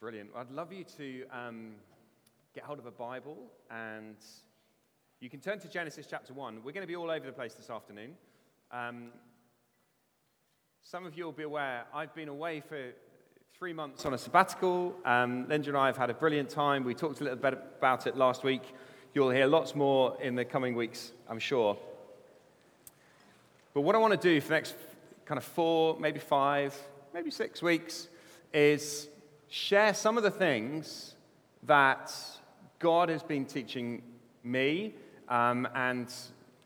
Brilliant. I'd love you to um, get hold of a Bible and you can turn to Genesis chapter 1. We're going to be all over the place this afternoon. Um, some of you will be aware I've been away for three months on a sabbatical. Um, Linda and I have had a brilliant time. We talked a little bit about it last week. You'll hear lots more in the coming weeks, I'm sure. But what I want to do for the next kind of four, maybe five, maybe six weeks is share some of the things that God has been teaching me, um, and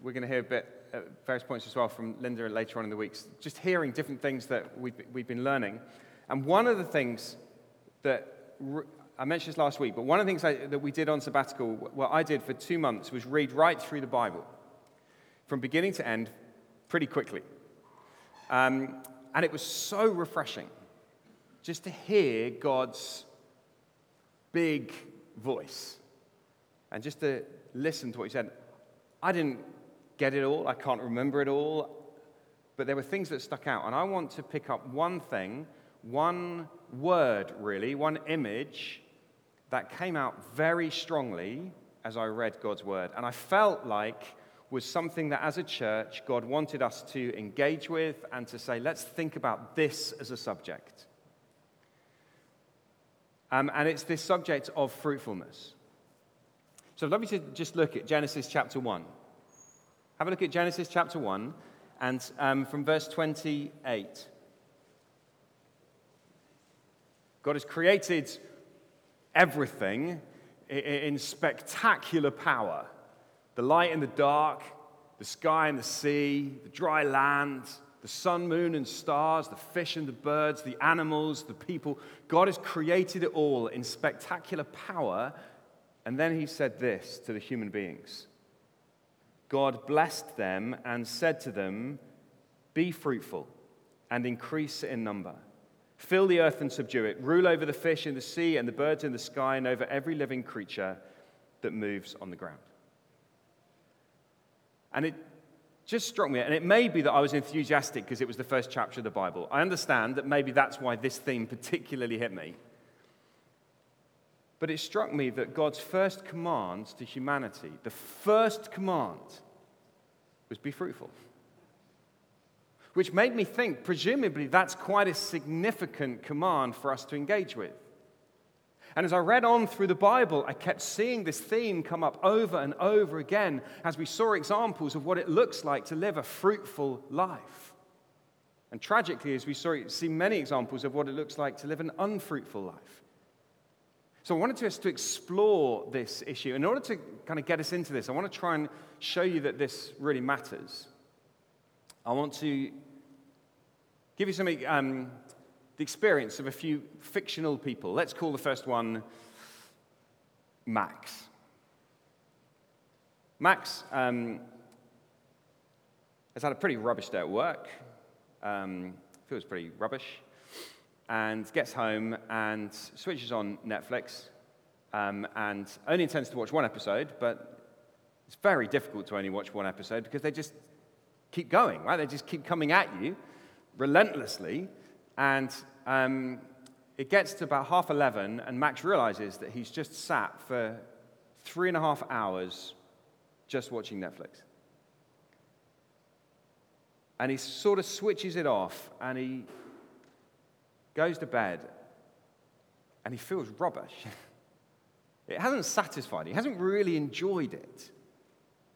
we're going to hear a bit at various points as well from Linda later on in the weeks, just hearing different things that we've, we've been learning. And one of the things that I mentioned this last week, but one of the things I, that we did on sabbatical, what I did for two months, was read right through the Bible from beginning to end pretty quickly. Um, and it was so refreshing just to hear God's big voice and just to listen to what He said. I didn't get it all, I can't remember it all, but there were things that stuck out. And I want to pick up one thing, one word really, one image that came out very strongly as I read God's word. And I felt like was something that as a church God wanted us to engage with and to say, let's think about this as a subject. Um, and it's this subject of fruitfulness. So I'd love you to just look at Genesis chapter 1. Have a look at Genesis chapter 1 and um, from verse 28. God has created everything in spectacular power the light and the dark, the sky and the sea, the dry land, the sun, moon, and stars, the fish and the birds, the animals, the people. God has created it all in spectacular power. And then he said this to the human beings God blessed them and said to them, Be fruitful and increase in number. Fill the earth and subdue it. Rule over the fish in the sea and the birds in the sky and over every living creature that moves on the ground. And it just struck me, and it may be that I was enthusiastic because it was the first chapter of the Bible. I understand that maybe that's why this theme particularly hit me. But it struck me that God's first command to humanity, the first command, was be fruitful. Which made me think, presumably, that's quite a significant command for us to engage with. And as I read on through the Bible, I kept seeing this theme come up over and over again as we saw examples of what it looks like to live a fruitful life. And tragically, as we saw, see many examples of what it looks like to live an unfruitful life. So I wanted us to explore this issue. In order to kind of get us into this, I want to try and show you that this really matters. I want to give you some um, the experience of a few fictional people. Let's call the first one Max. Max um, has had a pretty rubbish day at work, um, feels pretty rubbish, and gets home and switches on Netflix um, and only intends to watch one episode, but it's very difficult to only watch one episode because they just keep going, right? They just keep coming at you relentlessly. And um, it gets to about half 11, and Max realizes that he's just sat for three and a half hours just watching Netflix. And he sort of switches it off and he goes to bed and he feels rubbish. it hasn't satisfied him, he hasn't really enjoyed it.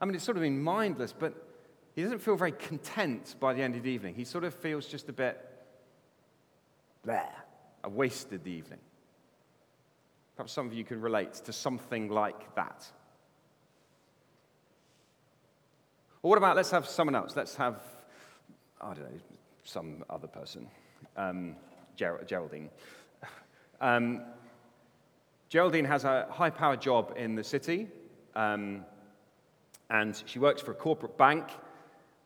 I mean, it's sort of been mindless, but he doesn't feel very content by the end of the evening. He sort of feels just a bit there. I wasted the evening. Perhaps some of you can relate to something like that. Or what about let's have someone else? Let's have, I don't know, some other person. Um, Ger- Geraldine. Um, Geraldine has a high powered job in the city, um, and she works for a corporate bank,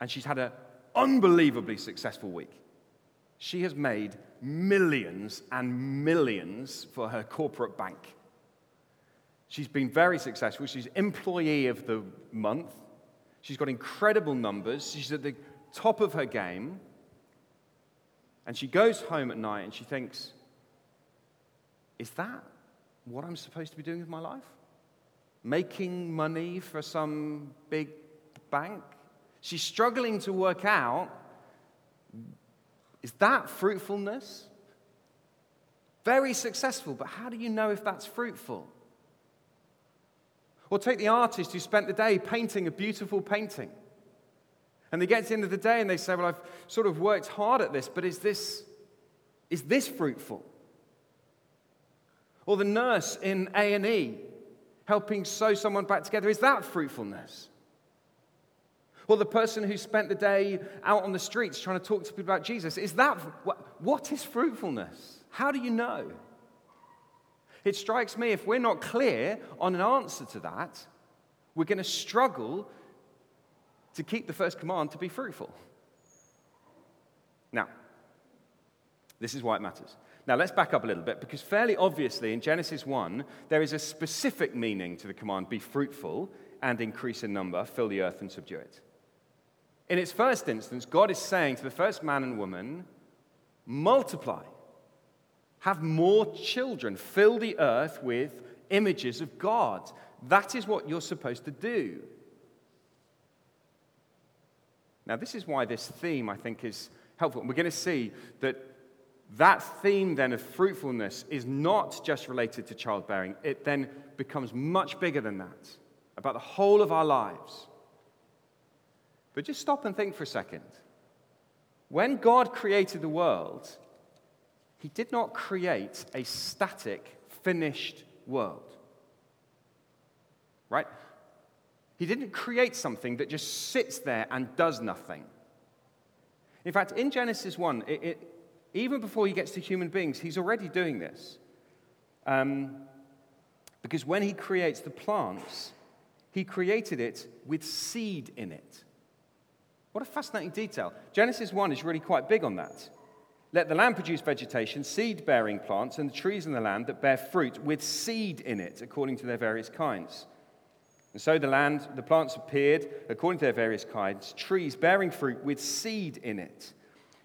and she's had an unbelievably successful week. She has made millions and millions for her corporate bank. She's been very successful. She's employee of the month. She's got incredible numbers. She's at the top of her game. And she goes home at night and she thinks, is that what I'm supposed to be doing with my life? Making money for some big bank? She's struggling to work out is that fruitfulness? Very successful, but how do you know if that's fruitful? Or take the artist who spent the day painting a beautiful painting. And they get to the end of the day and they say, Well, I've sort of worked hard at this, but is this, is this fruitful? Or the nurse in A&E helping sew someone back together, is that fruitfulness? Or the person who spent the day out on the streets trying to talk to people about Jesus, is that what, what is fruitfulness? How do you know? It strikes me if we're not clear on an answer to that, we're going to struggle to keep the first command to be fruitful. Now, this is why it matters. Now, let's back up a little bit because, fairly obviously, in Genesis 1, there is a specific meaning to the command be fruitful and increase in number, fill the earth and subdue it. In its first instance, God is saying to the first man and woman, multiply, have more children, fill the earth with images of God. That is what you're supposed to do. Now, this is why this theme, I think, is helpful. we're going to see that that theme then of fruitfulness is not just related to childbearing, it then becomes much bigger than that, about the whole of our lives. But just stop and think for a second. When God created the world, He did not create a static, finished world. Right? He didn't create something that just sits there and does nothing. In fact, in Genesis 1, it, it, even before he gets to human beings, he's already doing this. Um, because when he creates the plants, he created it with seed in it. What a fascinating detail. Genesis 1 is really quite big on that. Let the land produce vegetation, seed bearing plants, and the trees in the land that bear fruit with seed in it, according to their various kinds. And so the land, the plants appeared according to their various kinds, trees bearing fruit with seed in it.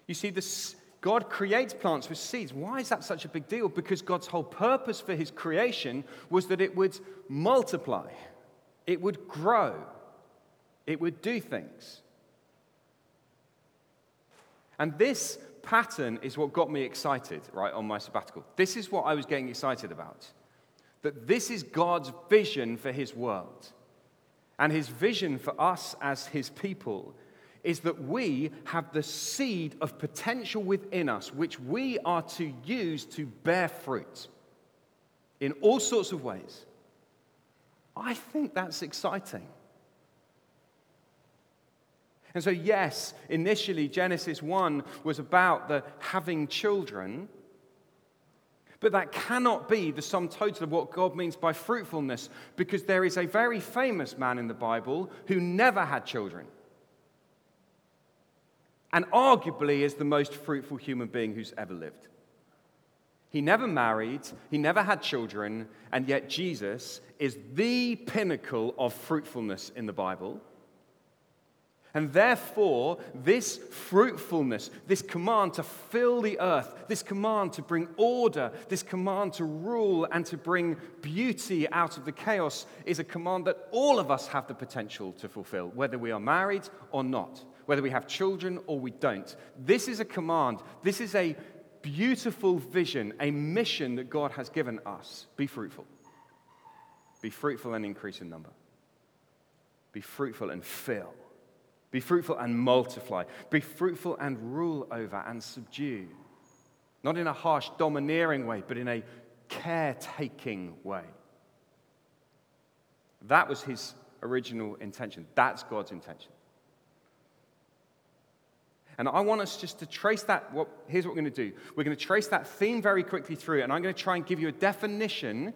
You see, this, God creates plants with seeds. Why is that such a big deal? Because God's whole purpose for his creation was that it would multiply, it would grow, it would do things. And this pattern is what got me excited, right, on my sabbatical. This is what I was getting excited about. That this is God's vision for his world. And his vision for us as his people is that we have the seed of potential within us, which we are to use to bear fruit in all sorts of ways. I think that's exciting. And so, yes, initially Genesis 1 was about the having children, but that cannot be the sum total of what God means by fruitfulness, because there is a very famous man in the Bible who never had children. And arguably is the most fruitful human being who's ever lived. He never married, he never had children, and yet Jesus is the pinnacle of fruitfulness in the Bible. And therefore, this fruitfulness, this command to fill the earth, this command to bring order, this command to rule and to bring beauty out of the chaos is a command that all of us have the potential to fulfill, whether we are married or not, whether we have children or we don't. This is a command, this is a beautiful vision, a mission that God has given us. Be fruitful. Be fruitful and increase in number. Be fruitful and fill. Be fruitful and multiply. Be fruitful and rule over and subdue. Not in a harsh, domineering way, but in a caretaking way. That was his original intention. That's God's intention. And I want us just to trace that. What, here's what we're going to do we're going to trace that theme very quickly through, and I'm going to try and give you a definition,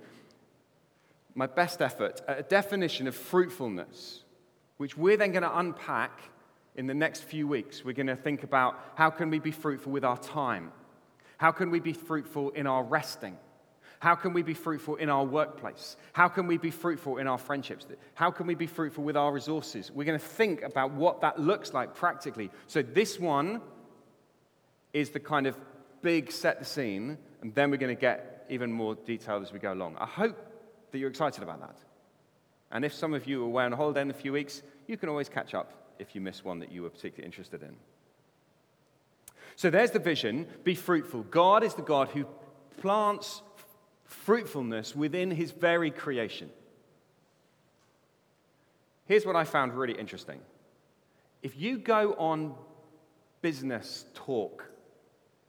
my best effort, a definition of fruitfulness which we're then going to unpack in the next few weeks. We're going to think about how can we be fruitful with our time? How can we be fruitful in our resting? How can we be fruitful in our workplace? How can we be fruitful in our friendships? How can we be fruitful with our resources? We're going to think about what that looks like practically. So, this one is the kind of big set the scene, and then we're going to get even more detailed as we go along. I hope that you're excited about that. And if some of you are away on holiday in a few weeks, you can always catch up if you miss one that you were particularly interested in. So there's the vision be fruitful. God is the God who plants fruitfulness within his very creation. Here's what I found really interesting. If you go on business talk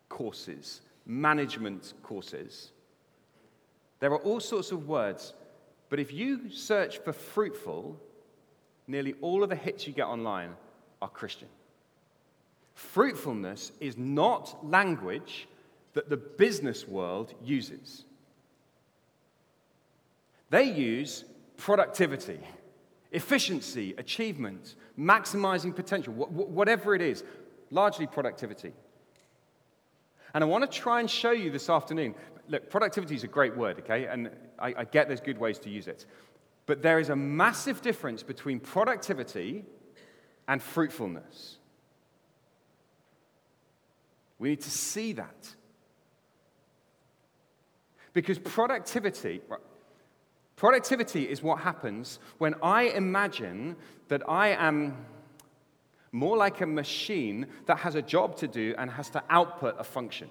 courses, management courses, there are all sorts of words, but if you search for fruitful, nearly all of the hits you get online are Christian. Fruitfulness is not language that the business world uses. They use productivity, efficiency, achievement, maximizing potential, whatever it is, largely productivity. And I want to try and show you this afternoon. Look, productivity is a great word, okay? And I, I get there's good ways to use it. But there is a massive difference between productivity and fruitfulness. We need to see that. Because productivity, productivity is what happens when I imagine that I am more like a machine that has a job to do and has to output a function.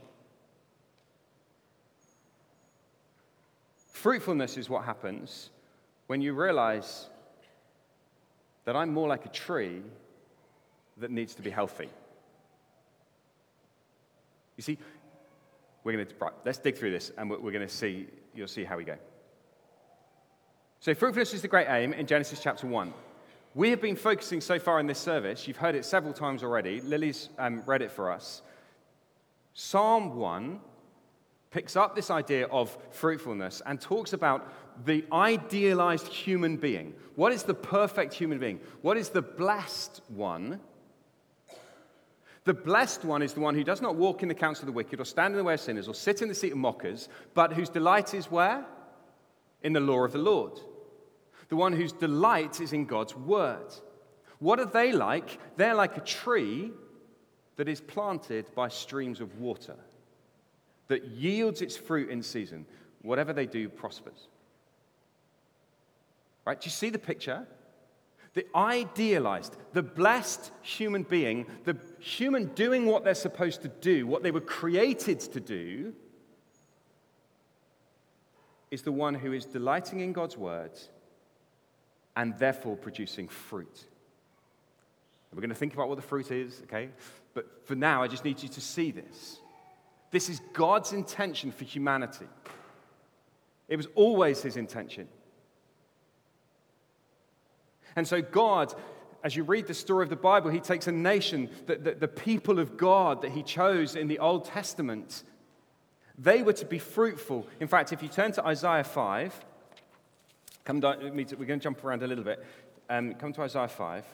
Fruitfulness is what happens when you realize that I'm more like a tree that needs to be healthy. You see, we're going to, right, let's dig through this and we're going to see, you'll see how we go. So, fruitfulness is the great aim in Genesis chapter 1. We have been focusing so far in this service, you've heard it several times already. Lily's um, read it for us. Psalm 1 picks up this idea of fruitfulness and talks about the idealized human being. What is the perfect human being? What is the blessed one? The blessed one is the one who does not walk in the counsel of the wicked, or stand in the way of sinners, or sit in the seat of mockers, but whose delight is where? In the law of the Lord. The one whose delight is in God's word. What are they like? They're like a tree that is planted by streams of water, that yields its fruit in season. Whatever they do prospers. Right? Do you see the picture? the idealized, the blessed human being, the human doing what they're supposed to do, what they were created to do, is the one who is delighting in God's words and therefore producing fruit. We're going to think about what the fruit is, okay? But for now, I just need you to see this. This is God's intention for humanity. It was always his intention. And so, God, as you read the story of the Bible, He takes a nation, the, the, the people of God that He chose in the Old Testament. They were to be fruitful. In fact, if you turn to Isaiah 5, come down, we're going to jump around a little bit. Um, come to Isaiah 5.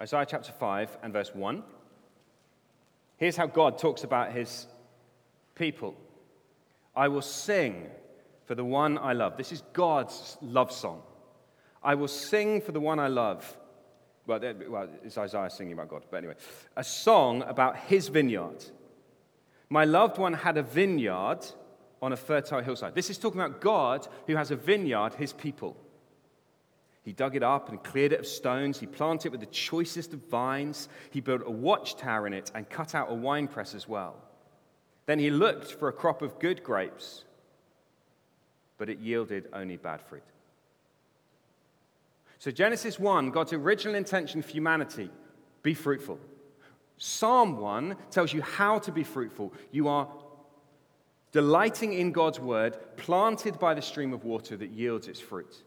Isaiah chapter 5 and verse 1. Here's how God talks about his people I will sing for the one I love. This is God's love song. I will sing for the one I love. Well, well, it's Isaiah singing about God, but anyway, a song about his vineyard. My loved one had a vineyard on a fertile hillside. This is talking about God who has a vineyard, his people. He dug it up and cleared it of stones. He planted it with the choicest of vines. He built a watchtower in it and cut out a winepress as well. Then he looked for a crop of good grapes, but it yielded only bad fruit. So, Genesis 1, God's original intention for humanity be fruitful. Psalm 1 tells you how to be fruitful. You are delighting in God's word, planted by the stream of water that yields its fruit.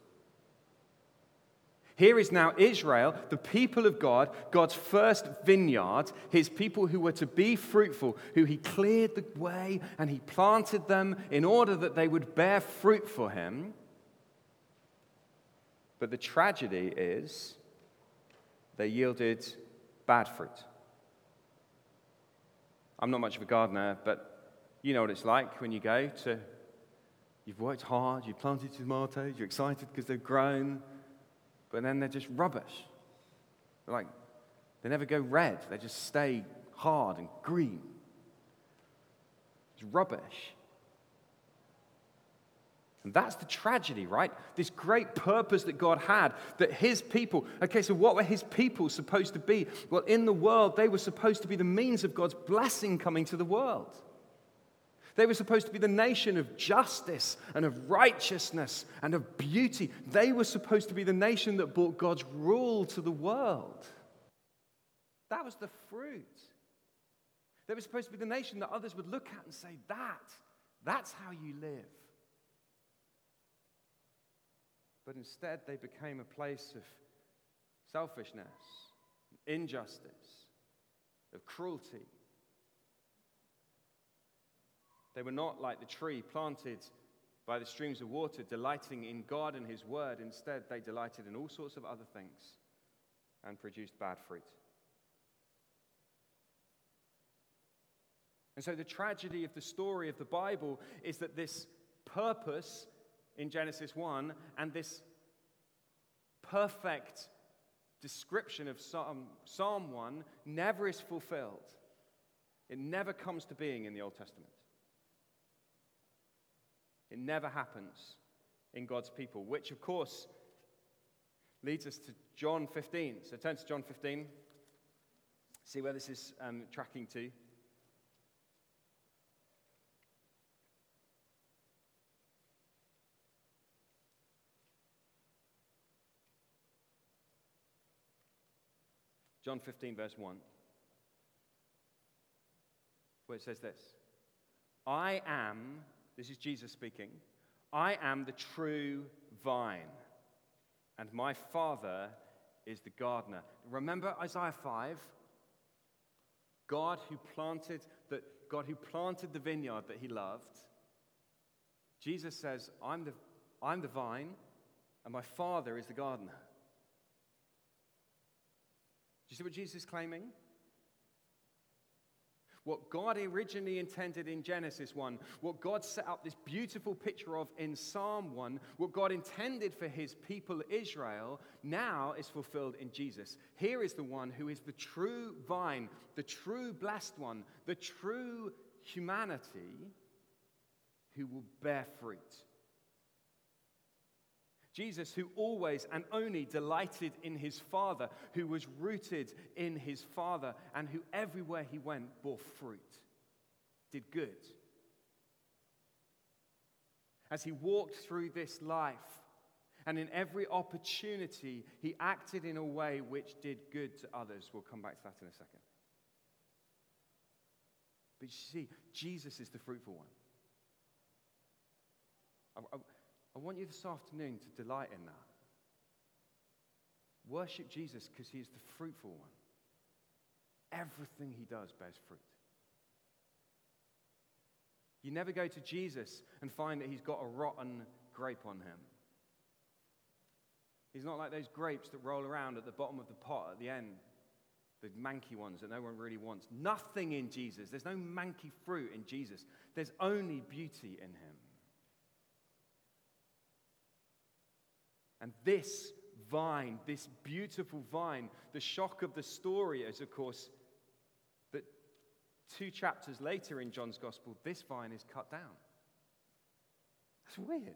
Here is now Israel, the people of God, God's first vineyard, his people who were to be fruitful, who he cleared the way and he planted them in order that they would bear fruit for him. But the tragedy is they yielded bad fruit. I'm not much of a gardener, but you know what it's like when you go to You've worked hard, you've planted tomatoes, you're excited because they've grown, but then they're just rubbish. They're like, they never go red, they just stay hard and green. It's rubbish. And that's the tragedy, right? This great purpose that God had, that His people, okay, so what were His people supposed to be? Well, in the world, they were supposed to be the means of God's blessing coming to the world. They were supposed to be the nation of justice and of righteousness and of beauty. They were supposed to be the nation that brought God's rule to the world. That was the fruit. They were supposed to be the nation that others would look at and say, That, that's how you live. But instead, they became a place of selfishness, injustice, of cruelty, they were not like the tree planted by the streams of water, delighting in God and His word. Instead, they delighted in all sorts of other things and produced bad fruit. And so, the tragedy of the story of the Bible is that this purpose in Genesis 1 and this perfect description of Psalm, Psalm 1 never is fulfilled. It never comes to being in the Old Testament. It never happens in God's people, which, of course, leads us to John 15. So turn to John 15, see where this is um, tracking to. John 15, verse 1, where it says this I am this is Jesus speaking. I am the true vine, and my Father is the gardener. Remember Isaiah 5? God who planted the, God who planted the vineyard that he loved. Jesus says, I'm the, I'm the vine, and my Father is the gardener. Do you see what Jesus is claiming? What God originally intended in Genesis 1, what God set up this beautiful picture of in Psalm 1, what God intended for his people Israel, now is fulfilled in Jesus. Here is the one who is the true vine, the true blessed one, the true humanity who will bear fruit. Jesus, who always and only delighted in his Father, who was rooted in his Father, and who everywhere he went bore fruit, did good. As he walked through this life, and in every opportunity, he acted in a way which did good to others. We'll come back to that in a second. But you see, Jesus is the fruitful one. I, I, I want you this afternoon to delight in that. Worship Jesus because he is the fruitful one. Everything he does bears fruit. You never go to Jesus and find that he's got a rotten grape on him. He's not like those grapes that roll around at the bottom of the pot at the end, the manky ones that no one really wants. Nothing in Jesus. There's no manky fruit in Jesus. There's only beauty in him. And this vine, this beautiful vine, the shock of the story is, of course, that two chapters later in John's Gospel, this vine is cut down. That's weird.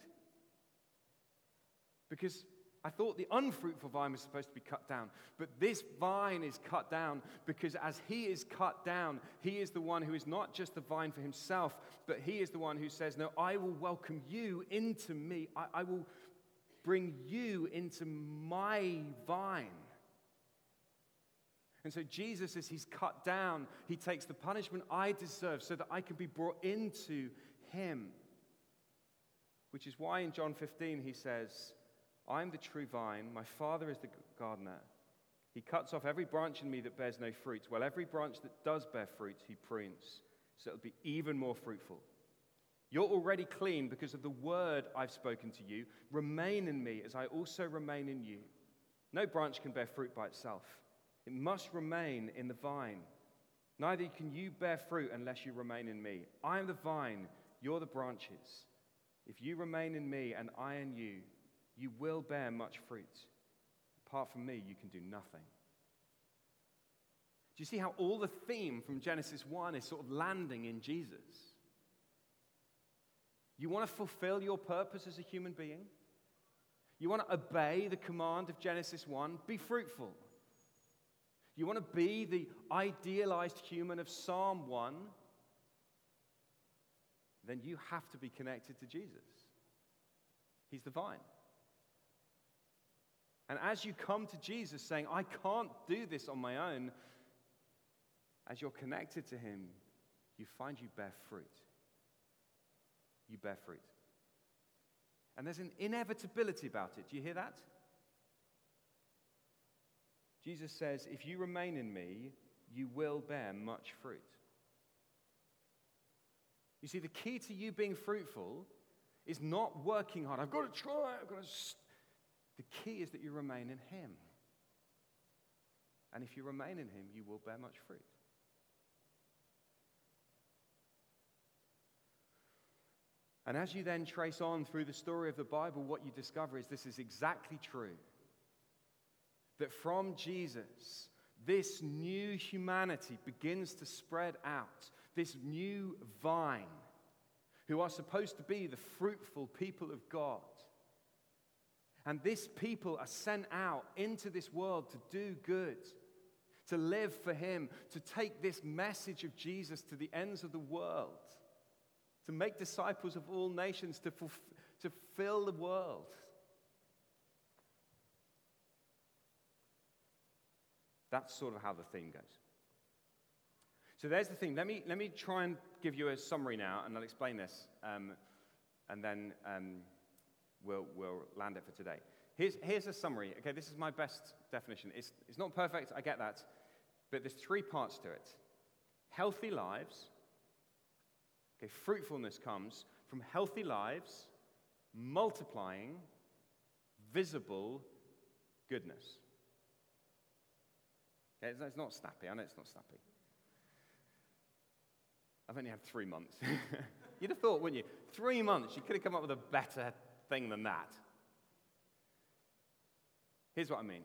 Because I thought the unfruitful vine was supposed to be cut down, but this vine is cut down because as he is cut down, he is the one who is not just the vine for himself, but he is the one who says, No, I will welcome you into me. I, I will bring you into my vine. And so, Jesus, as he's cut down, he takes the punishment I deserve so that I can be brought into him. Which is why in John 15 he says, I'm the true vine, my Father is the gardener. He cuts off every branch in me that bears no fruit, while every branch that does bear fruit, he prunes, so it'll be even more fruitful. You're already clean because of the word I've spoken to you. Remain in me as I also remain in you. No branch can bear fruit by itself, it must remain in the vine. Neither can you bear fruit unless you remain in me. I am the vine, you're the branches. If you remain in me and I in you, you will bear much fruit. Apart from me, you can do nothing. Do you see how all the theme from Genesis 1 is sort of landing in Jesus? You want to fulfill your purpose as a human being? You want to obey the command of Genesis 1? Be fruitful. You want to be the idealized human of Psalm 1? Then you have to be connected to Jesus. He's the vine. And as you come to Jesus saying, I can't do this on my own, as you're connected to Him, you find you bear fruit. You bear fruit. And there's an inevitability about it. Do you hear that? Jesus says, If you remain in me, you will bear much fruit. You see, the key to you being fruitful is not working hard. I've got to try. I've got to. St-. The key is that you remain in Him. And if you remain in Him, you will bear much fruit. And as you then trace on through the story of the Bible, what you discover is this is exactly true. That from Jesus, this new humanity begins to spread out, this new vine, who are supposed to be the fruitful people of God. And this people are sent out into this world to do good, to live for Him, to take this message of Jesus to the ends of the world to make disciples of all nations, to, fulf- to fill the world. That's sort of how the theme goes. So there's the theme. Let me, let me try and give you a summary now, and I'll explain this, um, and then um, we'll, we'll land it for today. Here's, here's a summary. Okay, this is my best definition. It's, it's not perfect, I get that, but there's three parts to it healthy lives, Okay, fruitfulness comes from healthy lives, multiplying, visible goodness. Okay, it's not snappy. I know it's not snappy. I've only had three months. You'd have thought, wouldn't you? Three months, you could have come up with a better thing than that. Here's what I mean.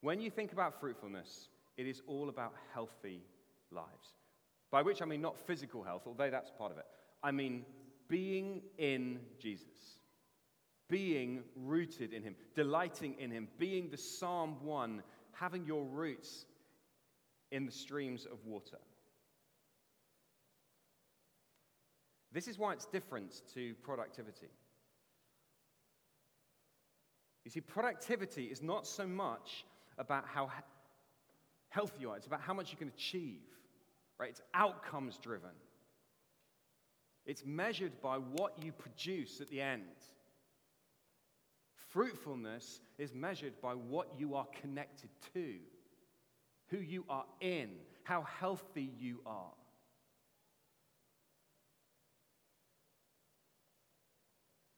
When you think about fruitfulness, it is all about healthy lives. By which I mean not physical health, although that's part of it. I mean being in Jesus, being rooted in Him, delighting in Him, being the Psalm 1, having your roots in the streams of water. This is why it's different to productivity. You see, productivity is not so much about how healthy you are, it's about how much you can achieve right? It's outcomes driven. It's measured by what you produce at the end. Fruitfulness is measured by what you are connected to, who you are in, how healthy you are.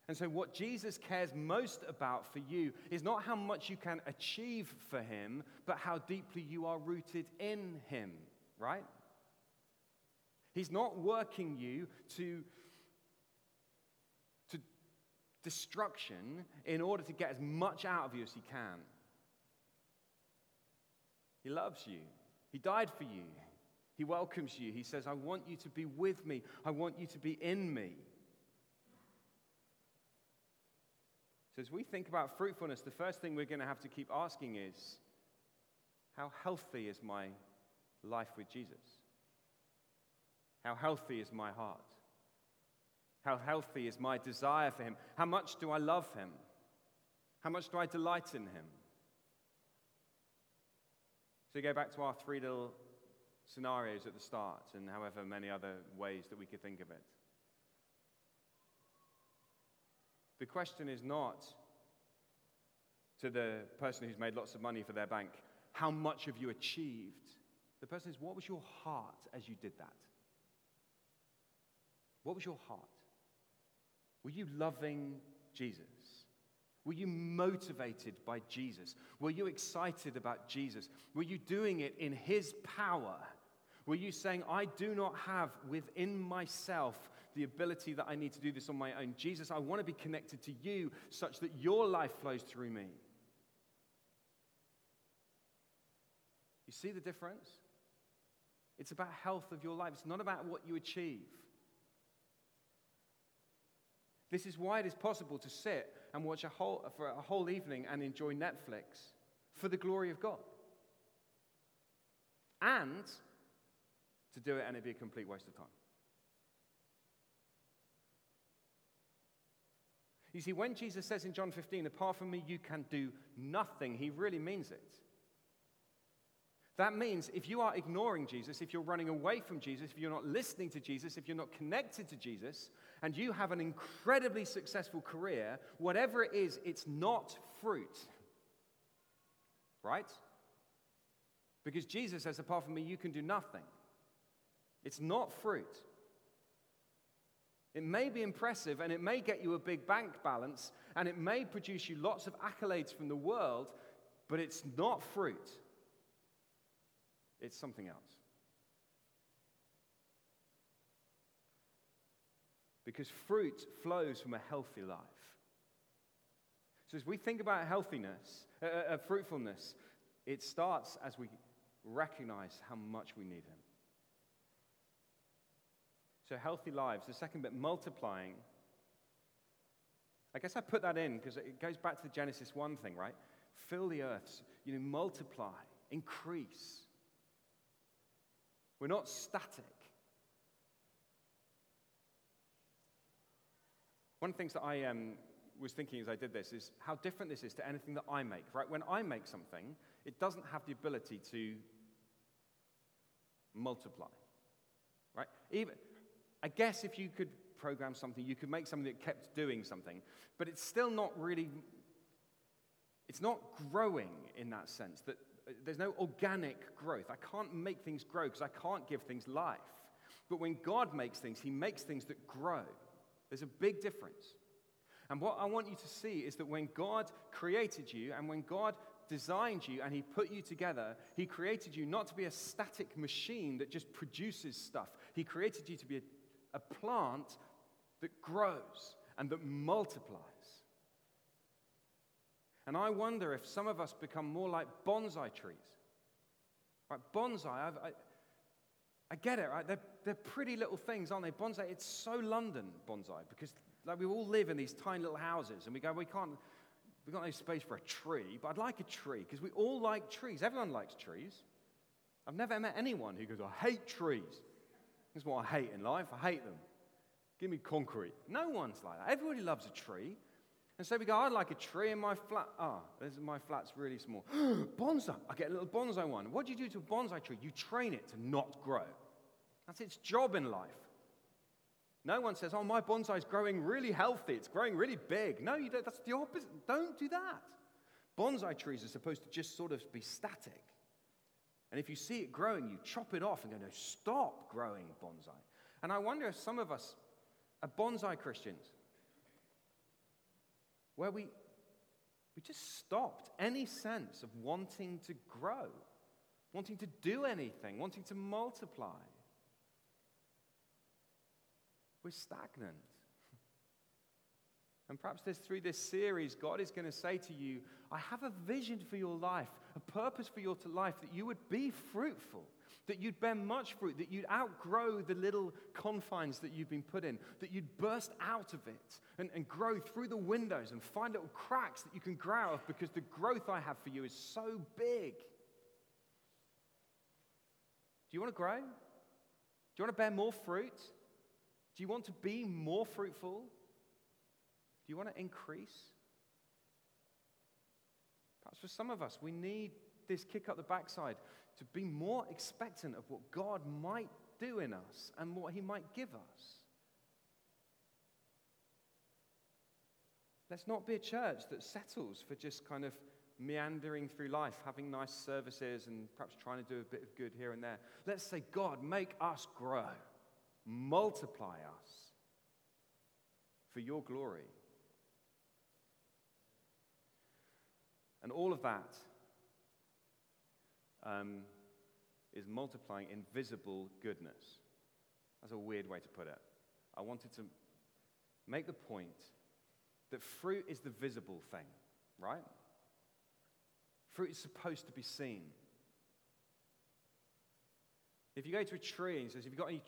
And so, what Jesus cares most about for you is not how much you can achieve for him, but how deeply you are rooted in him, right? He's not working you to, to destruction in order to get as much out of you as he can. He loves you, He died for you, He welcomes you. He says, I want you to be with me, I want you to be in me. So, as we think about fruitfulness, the first thing we're going to have to keep asking is how healthy is my life with Jesus? How healthy is my heart? How healthy is my desire for Him? How much do I love Him? How much do I delight in Him? So, go back to our three little scenarios at the start and however many other ways that we could think of it. The question is not to the person who's made lots of money for their bank, how much have you achieved? The person is, what was your heart as you did that? What was your heart? Were you loving Jesus? Were you motivated by Jesus? Were you excited about Jesus? Were you doing it in His power? Were you saying, I do not have within myself the ability that I need to do this on my own. Jesus, I want to be connected to you such that your life flows through me. You see the difference? It's about health of your life. It's not about what you achieve. This is why it is possible to sit and watch a whole, for a whole evening and enjoy Netflix for the glory of God. And to do it and it'd be a complete waste of time. You see, when Jesus says in John 15, apart from me, you can do nothing, he really means it. That means if you are ignoring Jesus, if you're running away from Jesus, if you're not listening to Jesus, if you're not connected to Jesus, and you have an incredibly successful career, whatever it is, it's not fruit. Right? Because Jesus says, apart from me, you can do nothing. It's not fruit. It may be impressive and it may get you a big bank balance and it may produce you lots of accolades from the world, but it's not fruit. It's something else. Because fruit flows from a healthy life. So, as we think about healthiness, uh, uh, uh, fruitfulness, it starts as we recognize how much we need Him. So, healthy lives. The second bit, multiplying. I guess I put that in because it goes back to the Genesis 1 thing, right? Fill the earth, you know, multiply, increase. We're not static. One of the things that I um, was thinking as I did this is how different this is to anything that I make, right? When I make something, it doesn't have the ability to multiply, right? Even, I guess if you could program something, you could make something that kept doing something, but it's still not really, it's not growing in that sense that there's no organic growth. I can't make things grow because I can't give things life. But when God makes things, He makes things that grow. There's a big difference. And what I want you to see is that when God created you and when God designed you and He put you together, He created you not to be a static machine that just produces stuff. He created you to be a, a plant that grows and that multiplies. And I wonder if some of us become more like bonsai trees. Right, bonsai, I've, I, I get it, right? They're, they're pretty little things, aren't they? Bonsai, it's so London, bonsai, because like, we all live in these tiny little houses and we go, we can't, we've got no space for a tree, but I'd like a tree because we all like trees. Everyone likes trees. I've never met anyone who goes, I hate trees. This is what I hate in life. I hate them. Give me concrete. No one's like that. Everybody loves a tree. And so we go, I'd like a tree in my flat. Ah, oh, my flat's really small. bonsai. I get a little bonsai one. What do you do to a bonsai tree? You train it to not grow. That's its job in life. No one says, oh, my bonsai is growing really healthy. It's growing really big. No, you don't. that's the opposite. Don't do that. Bonsai trees are supposed to just sort of be static. And if you see it growing, you chop it off and go, no, stop growing bonsai. And I wonder if some of us are bonsai Christians where we, we just stopped any sense of wanting to grow, wanting to do anything, wanting to multiply. We're stagnant. And perhaps this, through this series, God is going to say to you, I have a vision for your life, a purpose for your life, that you would be fruitful, that you'd bear much fruit, that you'd outgrow the little confines that you've been put in, that you'd burst out of it and, and grow through the windows and find little cracks that you can grow out of because the growth I have for you is so big. Do you want to grow? Do you want to bear more fruit? Do you want to be more fruitful? Do you want to increase? Perhaps for some of us, we need this kick up the backside to be more expectant of what God might do in us and what He might give us. Let's not be a church that settles for just kind of meandering through life, having nice services and perhaps trying to do a bit of good here and there. Let's say, God, make us grow, multiply us for your glory. And all of that um, is multiplying invisible goodness. That's a weird way to put it. I wanted to make the point that fruit is the visible thing, right? Fruit is supposed to be seen. If you go to a tree and says, Have you got any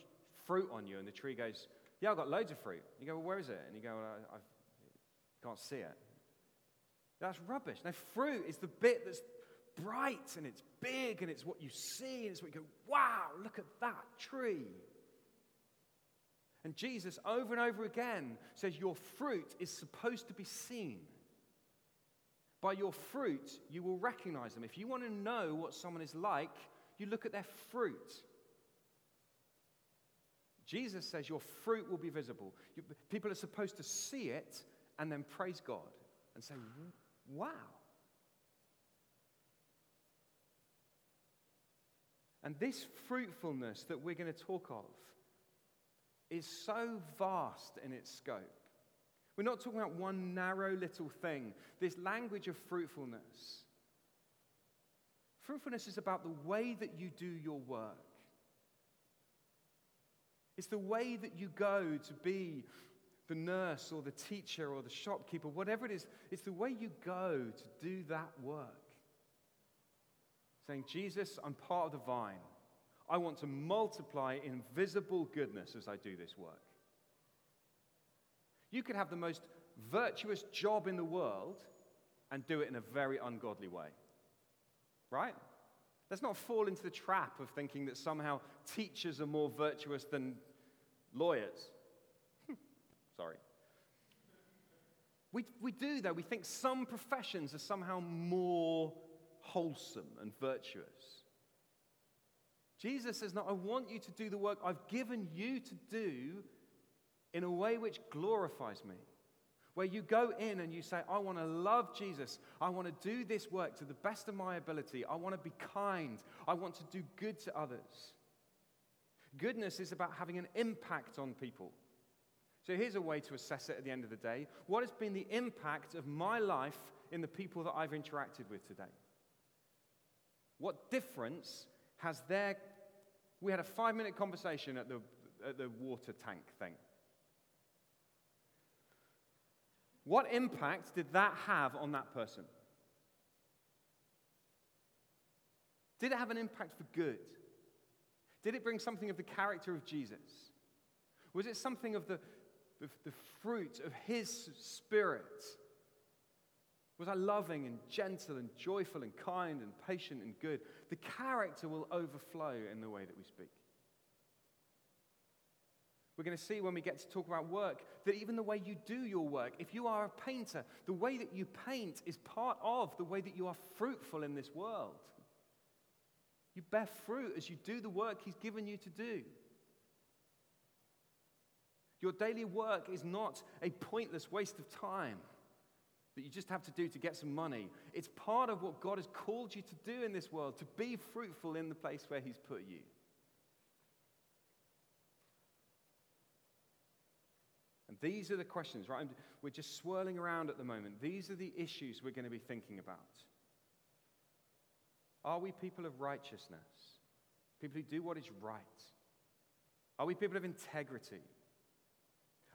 fruit on you? And the tree goes, Yeah, I've got loads of fruit. You go, Well, where is it? And you go, well, I, I can't see it. That's rubbish. Now, fruit is the bit that's bright and it's big and it's what you see and it's what you go, Wow, look at that tree. And Jesus, over and over again, says, Your fruit is supposed to be seen. By your fruit, you will recognize them. If you want to know what someone is like, you look at their fruit. Jesus says your fruit will be visible. You, people are supposed to see it and then praise God and say, Wow. And this fruitfulness that we're going to talk of is so vast in its scope. We're not talking about one narrow little thing. This language of fruitfulness. Fruitfulness is about the way that you do your work. It's the way that you go to be the nurse or the teacher or the shopkeeper, whatever it is. It's the way you go to do that work. Saying, Jesus, I'm part of the vine. I want to multiply in visible goodness as I do this work. You could have the most virtuous job in the world and do it in a very ungodly way. Right? Let's not fall into the trap of thinking that somehow teachers are more virtuous than lawyers. Sorry. We, we do, though. We think some professions are somehow more wholesome and virtuous. Jesus says, No, I want you to do the work I've given you to do in a way which glorifies me. Where you go in and you say, I want to love Jesus. I want to do this work to the best of my ability. I want to be kind. I want to do good to others. Goodness is about having an impact on people. So here's a way to assess it at the end of the day. What has been the impact of my life in the people that I've interacted with today? What difference has their. We had a five minute conversation at the, at the water tank thing. What impact did that have on that person? Did it have an impact for good? Did it bring something of the character of Jesus? Was it something of the, the, the fruit of his spirit? Was I loving and gentle and joyful and kind and patient and good? The character will overflow in the way that we speak. We're going to see when we get to talk about work that even the way you do your work, if you are a painter, the way that you paint is part of the way that you are fruitful in this world. You bear fruit as you do the work He's given you to do. Your daily work is not a pointless waste of time that you just have to do to get some money. It's part of what God has called you to do in this world, to be fruitful in the place where He's put you. And these are the questions, right? We're just swirling around at the moment. These are the issues we're going to be thinking about. Are we people of righteousness? People who do what is right? Are we people of integrity?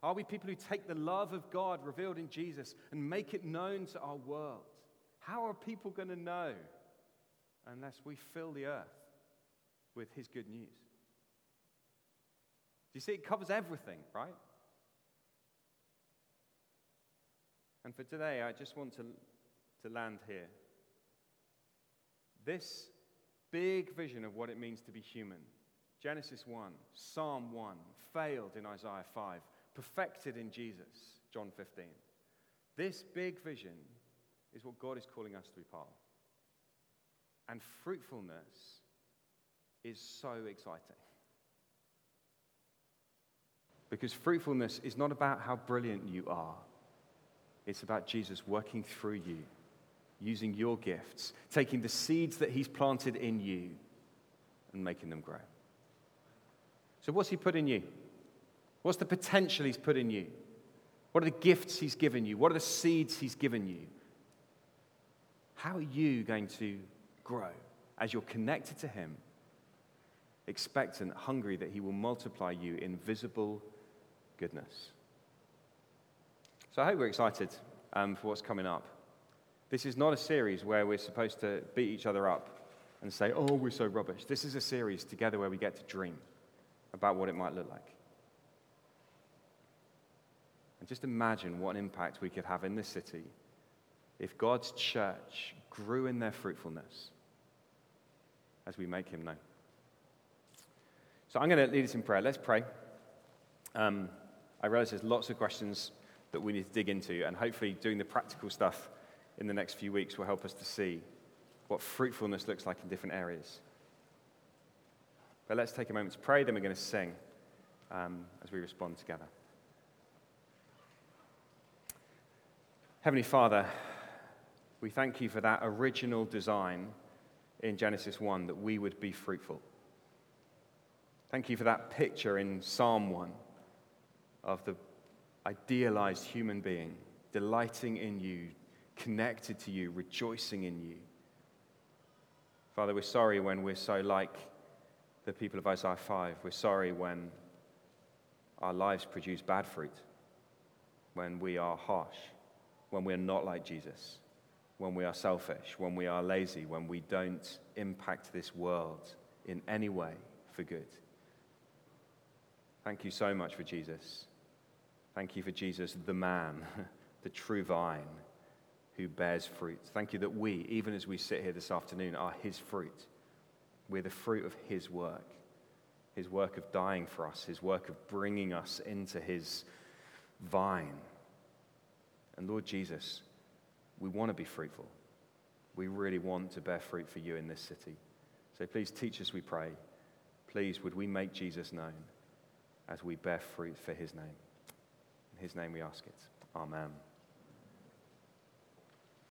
Are we people who take the love of God revealed in Jesus and make it known to our world? How are people going to know unless we fill the earth with His good news? Do you see? It covers everything, right? And for today, I just want to, to land here. This big vision of what it means to be human Genesis 1, Psalm 1, failed in Isaiah 5, perfected in Jesus, John 15. This big vision is what God is calling us to be part of. And fruitfulness is so exciting. Because fruitfulness is not about how brilliant you are, it's about Jesus working through you using your gifts, taking the seeds that He's planted in you and making them grow. So, what's He put in you? What's the potential He's put in you? What are the gifts He's given you? What are the seeds He's given you? How are you going to grow as you're connected to Him, expectant, hungry that He will multiply you in visible goodness. So I hope we're excited um, for what's coming up. This is not a series where we're supposed to beat each other up and say, oh, we're so rubbish. This is a series together where we get to dream about what it might look like. And just imagine what an impact we could have in this city if God's church grew in their fruitfulness as we make him known. So I'm going to lead us in prayer. Let's pray. Um, I realize there's lots of questions that we need to dig into, and hopefully, doing the practical stuff in the next few weeks will help us to see what fruitfulness looks like in different areas. But let's take a moment to pray, then we're going to sing um, as we respond together. Heavenly Father, we thank you for that original design in Genesis 1 that we would be fruitful. Thank you for that picture in Psalm 1 of the idealized human being delighting in you, connected to you, rejoicing in you. Father, we're sorry when we're so like the people of Isaiah 5. We're sorry when our lives produce bad fruit, when we are harsh, when we're not like Jesus, when we are selfish, when we are lazy, when we don't impact this world in any way for good. Thank you so much for Jesus. Thank you for Jesus, the man, the true vine who bears fruit. Thank you that we, even as we sit here this afternoon, are his fruit. We're the fruit of his work, his work of dying for us, his work of bringing us into his vine. And Lord Jesus, we want to be fruitful. We really want to bear fruit for you in this city. So please teach us, we pray. Please, would we make Jesus known as we bear fruit for his name? In his name we ask it. Amen.